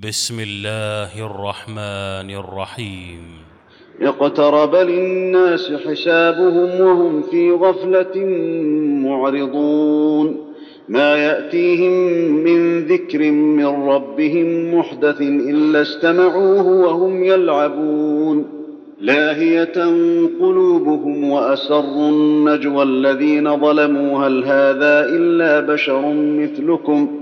بسم الله الرحمن الرحيم. اقترب للناس حسابهم وهم في غفلة معرضون. ما يأتيهم من ذكر من ربهم محدث إلا استمعوه وهم يلعبون. لاهية قلوبهم وأسروا النجوى الذين ظلموا. هل هذا إلا بشر مثلكم؟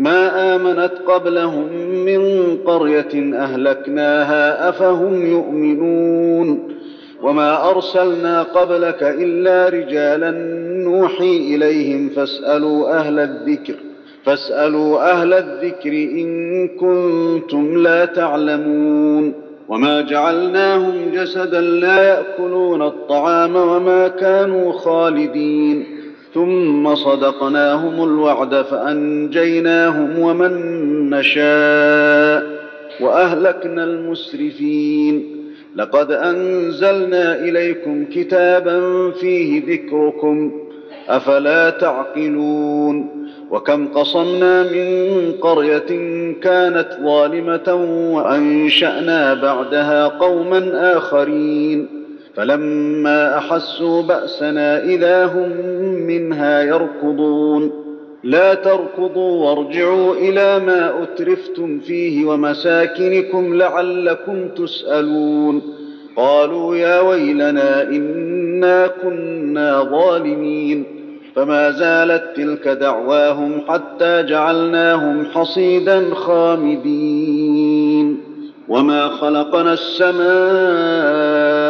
ما آمنت قبلهم من قرية أهلكناها أفهم يؤمنون وما أرسلنا قبلك إلا رجالا نوحي إليهم فاسألوا أهل الذكر فاسألوا أهل الذكر إن كنتم لا تعلمون وما جعلناهم جسدا لا يأكلون الطعام وما كانوا خالدين ثم صدقناهم الوعد فأنجيناهم ومن نشاء وأهلكنا المسرفين. لقد أنزلنا إليكم كتابا فيه ذكركم أفلا تعقلون؟ وكم قصمنا من قرية كانت ظالمة وأنشأنا بعدها قوما آخرين. فلما أحسوا بأسنا إذا هم منها يركضون. لا تركضوا وارجعوا إلى ما أترفتم فيه ومساكنكم لعلكم تسألون. قالوا يا ويلنا إنا كنا ظالمين. فما زالت تلك دعواهم حتى جعلناهم حصيدا خامدين. وما خلقنا السماء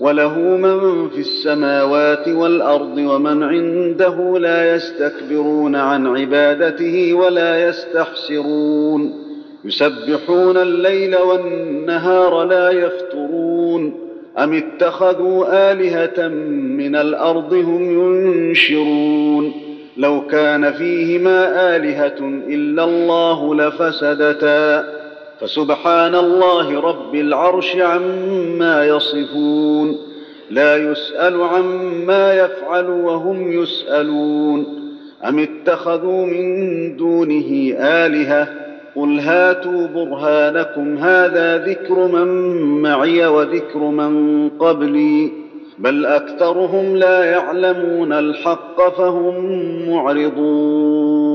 وله من في السماوات والأرض ومن عنده لا يستكبرون عن عبادته ولا يستحسرون. يسبحون الليل والنهار لا يفترون. أم اتخذوا آلهة من الأرض هم ينشرون. لو كان فيهما آلهة إلا الله لفسدتا. فسبحان الله رب العرش عما يصفون لا يسأل عما يفعل وهم يسألون. أم اتخذوا من دونه آلهة؟ قل هاتوا برهانكم هذا ذكر من معي وذكر من قبلي. بل أكثرهم لا يعلمون الحق فهم معرضون.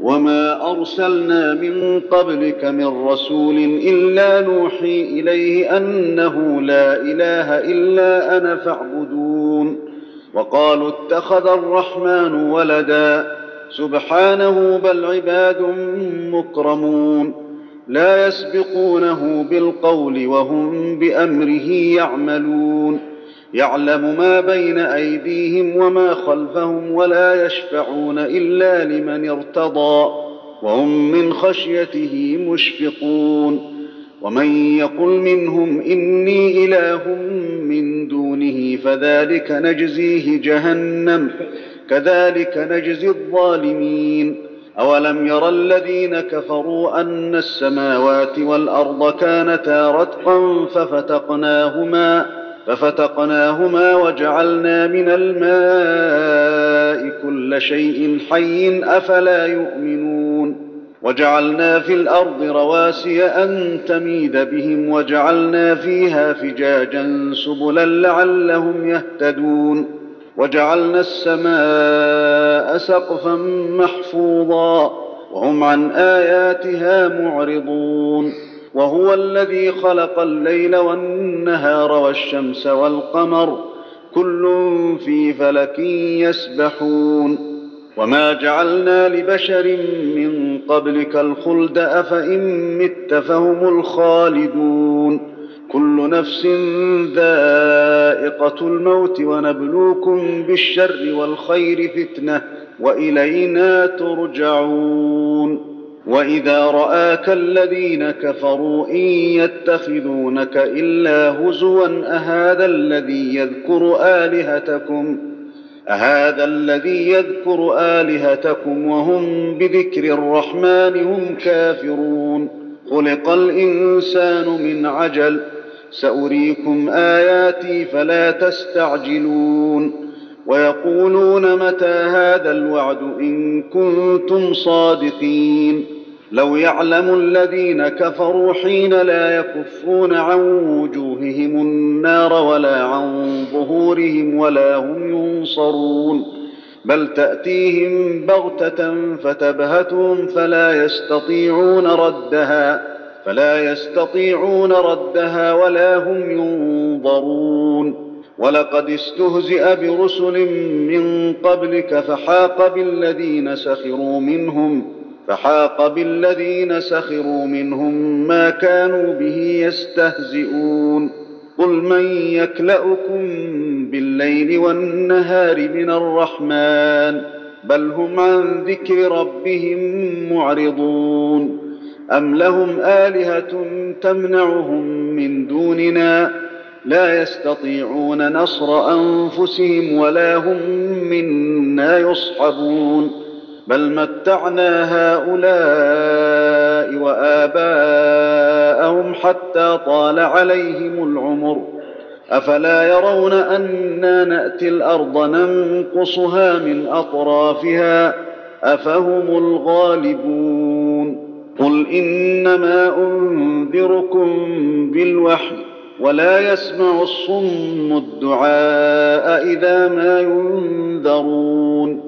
وما ارسلنا من قبلك من رسول الا نوحي اليه انه لا اله الا أنا فاعبدون وقالوا اتخذ الرحمن ولدا سبحانه بل عباد مكرمون لا يسبقونه بالقول وهم بامره يعملون يعلم ما بين أيديهم وما خلفهم ولا يشفعون إلا لمن ارتضى وهم من خشيته مشفقون ومن يقل منهم إني إله من دونه فذلك نجزيه جهنم كذلك نجزي الظالمين أولم ير الذين كفروا أن السماوات والأرض كانتا رتقا ففتقناهما ففتقناهما وجعلنا من الماء كل شيء حي أفلا يؤمنون وجعلنا في الأرض رواسي أن تميد بهم وجعلنا فيها فجاجا سبلا لعلهم يهتدون وجعلنا السماء سقفا محفوظا وهم عن آياتها معرضون وهو الذي خلق الليل والنهار والشمس والقمر كل في فلك يسبحون. وما جعلنا لبشر من قبلك الخلد أفإن مت فهم الخالدون. كل نفس ذائقة الموت ونبلوكم بالشر والخير فتنة وإلينا ترجعون. واذا راك الذين كفروا ان يتخذونك الا هزوا اهذا الذي يذكر الهتكم أهذا الذي يذكر آلهتكم وهم بذكر الرحمن هم كافرون خلق الإنسان من عجل سأريكم آياتي فلا تستعجلون ويقولون متى هذا الوعد إن كنتم صادقين لو يعلم الذين كفروا حين لا يكفون عن وجوههم النار ولا عن ظهورهم ولا هم ينصرون بل تأتيهم بغتة فتبهتهم فلا يستطيعون ردها فلا يستطيعون ردها ولا هم ينظرون ولقد استهزئ برسل من قبلك فحاق بالذين سخروا منهم فحاق بالذين سخروا منهم ما كانوا به يستهزئون. قل من يكلأكم بالليل والنهار من الرحمن بل هم عن ذكر ربهم معرضون. أم لهم آلهة تمنعهم من دوننا؟ لا يستطيعون نصر أنفسهم ولا هم منا يصحبون. بل متعنا هؤلاء وآباءهم حتى طال عليهم العمر. أفلا يرون أنا نأتي الأرض ننقصها من أطرافها؟ أفهم الغالبون. قل إنما أنذركم بالوحي ولا يسمع الصم الدعاء إذا ما ينذرون.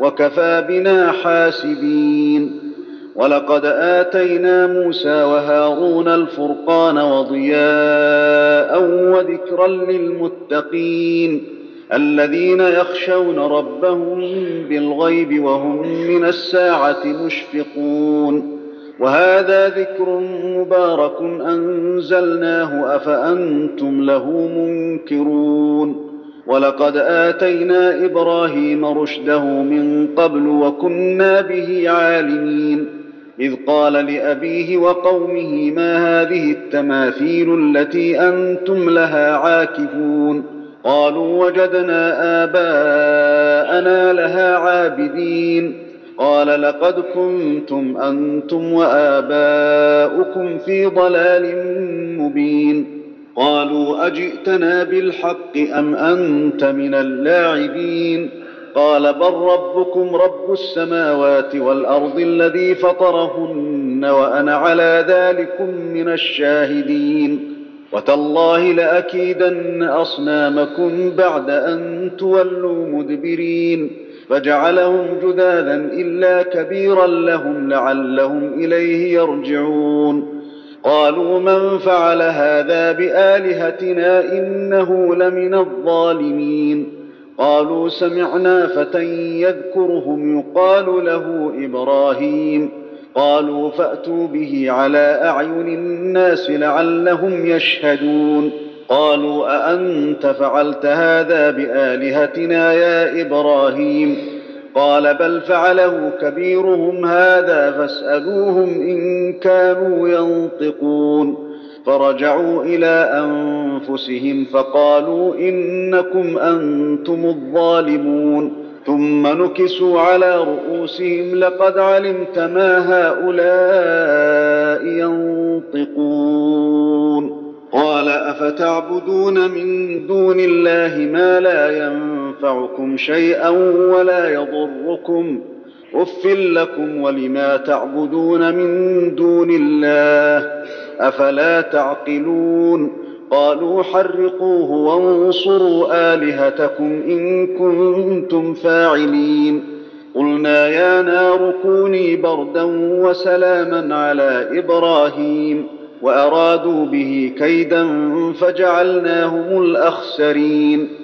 وكفى بنا حاسبين. ولقد آتينا موسى وهارون الفرقان وضياء وذكرا للمتقين الذين يخشون ربهم بالغيب وهم من الساعة مشفقون. وهذا ذكر مبارك أنزلناه أفأنتم له منكرون. ولقد آتينا إبراهيم رشده من قبل وكنا به عالمين. إذ قال لأبيه وقومه ما هذه التماثيل التي أنتم لها عاكفون؟ قالوا وجدنا آباءنا لها عابدين. قال لقد كنتم أنتم وآباؤكم في ضلال مبين. قالوا أجئتنا بالحق أم أنت من اللاعبين قال بل ربكم رب السماوات والأرض الذي فطرهن وأنا على ذلكم من الشاهدين وتالله لأكيدن أصنامكم بعد أن تولوا مدبرين فجعلهم جذاذا إلا كبيرا لهم لعلهم إليه يرجعون قالوا من فعل هذا بآلهتنا إنه لمن الظالمين. قالوا سمعنا فتى يذكرهم يقال له إبراهيم. قالوا فأتوا به على أعين الناس لعلهم يشهدون. قالوا أأنت فعلت هذا بآلهتنا يا إبراهيم؟ قال بل فعله كبيرهم هذا فاسألوهم إن كانوا ينطقون. فرجعوا إلى أنفسهم فقالوا إنكم أنتم الظالمون. ثم نكسوا على رؤوسهم لقد علمت ما هؤلاء ينطقون. قال أفتعبدون من دون الله ما لا ينفعكم شيئا ولا يضركم أف لكم ولما تعبدون من دون الله أفلا تعقلون قالوا حرقوه وانصروا آلهتكم إن كنتم فاعلين قلنا يا نار كوني بردا وسلاما على إبراهيم وأرادوا به كيدا فجعلناهم الأخسرين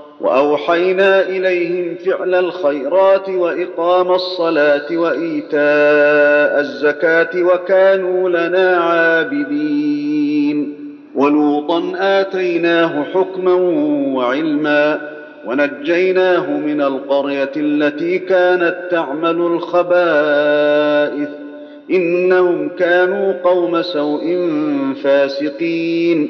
وأوحينا إليهم فعل الخيرات وإقام الصلاة وإيتاء الزكاة وكانوا لنا عابدين. ولوطا آتيناه حكما وعلما ونجيناه من القرية التي كانت تعمل الخبائث. إنهم كانوا قوم سوء فاسقين.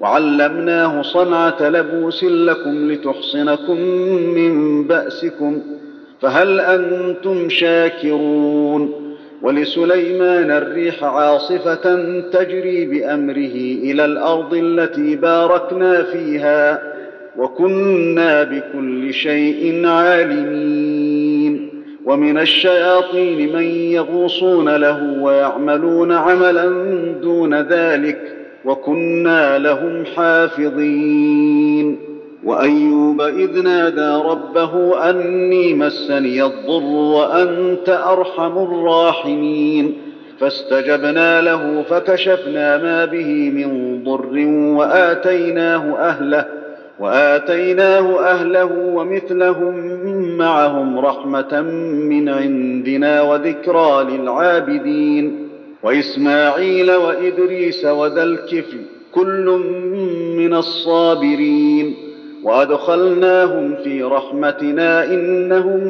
وعلمناه صنعة لبوس لكم لتحصنكم من بأسكم فهل أنتم شاكرون؟ ولسليمان الريح عاصفة تجري بأمره إلى الأرض التي باركنا فيها وكنا بكل شيء عالمين. ومن الشياطين من يغوصون له ويعملون عملا دون ذلك وكنا لهم حافظين. وأيوب إذ نادى ربه أني مسني الضر وأنت أرحم الراحمين. فاستجبنا له فكشفنا ما به من ضر وآتيناه أهله وآتيناه أهله ومثلهم معهم رحمة من عندنا وذكرى للعابدين. وإسماعيل وإدريس وذا الكفل كل من الصابرين وأدخلناهم في رحمتنا إنهم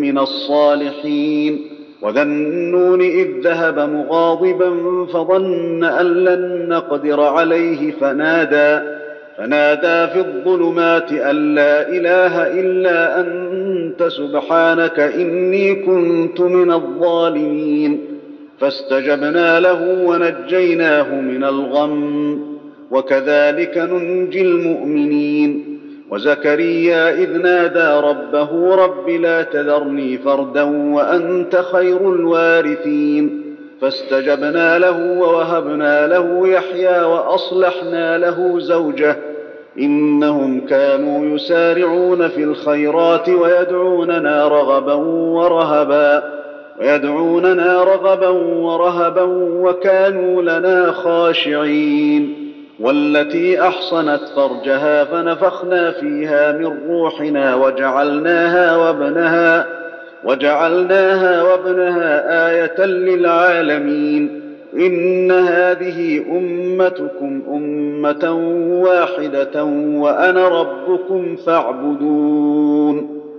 من الصالحين وذا النون إذ ذهب مغاضبا فظن أن لن نقدر عليه فنادى فنادى في الظلمات أن لا إله إلا أنت سبحانك إني كنت من الظالمين فاستجبنا له ونجيناه من الغم وكذلك ننجي المؤمنين. وزكريا إذ نادى ربه رب لا تذرني فردا وأنت خير الوارثين. فاستجبنا له ووهبنا له يحيى وأصلحنا له زوجه. إنهم كانوا يسارعون في الخيرات ويدعوننا رغبا ورهبا. ويدعوننا رغبا ورهبا وكانوا لنا خاشعين. والتي أحصنت فرجها فنفخنا فيها من روحنا وجعلناها وابنها وجعلناها وابنها آية للعالمين. إن هذه أمتكم أمة واحدة وأنا ربكم فاعبدون.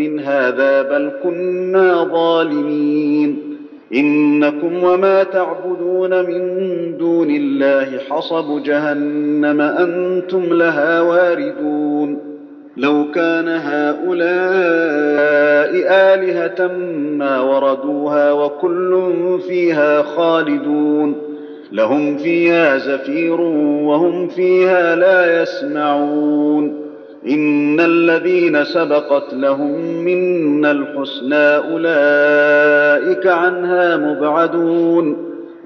من هذا بل كنا ظالمين. إنكم وما تعبدون من دون الله حصب جهنم أنتم لها واردون. لو كان هؤلاء آلهة ما وردوها وكل فيها خالدون. لهم فيها زفير وهم فيها لا يسمعون. إن الذين سبقت لهم منا الحسنى أولئك عنها مبعدون.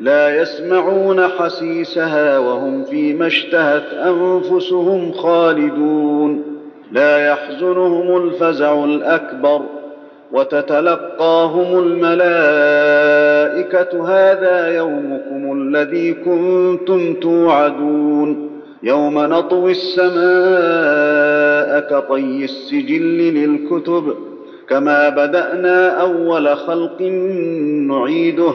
لا يسمعون حسيسها وهم فيما اشتهت أنفسهم خالدون. لا يحزنهم الفزع الأكبر وتتلقاهم الملائكة. هذا يومكم الذي كنتم توعدون. يوم نطوي السماء كطي السجل للكتب كما بدأنا أول خلق نعيده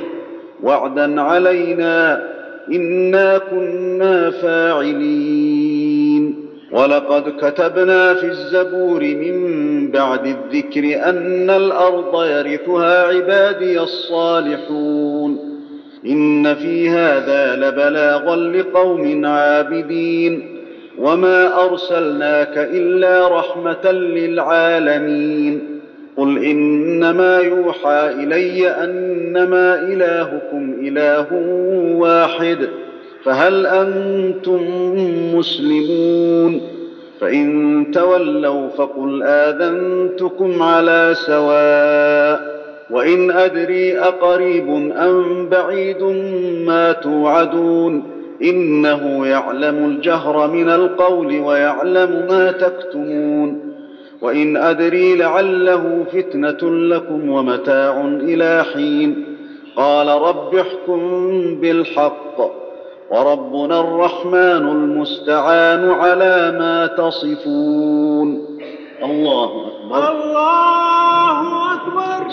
وعدا علينا إنا كنا فاعلين. ولقد كتبنا في الزبور من بعد الذكر أن الأرض يرثها عبادي الصالحون. إن في هذا لبلاغا لقوم عابدين. وما أرسلناك إلا رحمة للعالمين. قل إنما يوحى إلي أنما إلهكم إله واحد فهل أنتم مسلمون؟ فإن تولوا فقل آذنتكم على سواء وإن أدري أقريب أم بعيد ما توعدون إنه يعلم الجهر من القول ويعلم ما تكتمون وإن أدري لعله فتنة لكم ومتاع إلى حين قال رب احكم بالحق وربنا الرحمن المستعان على ما تصفون الله أكبر الله أكبر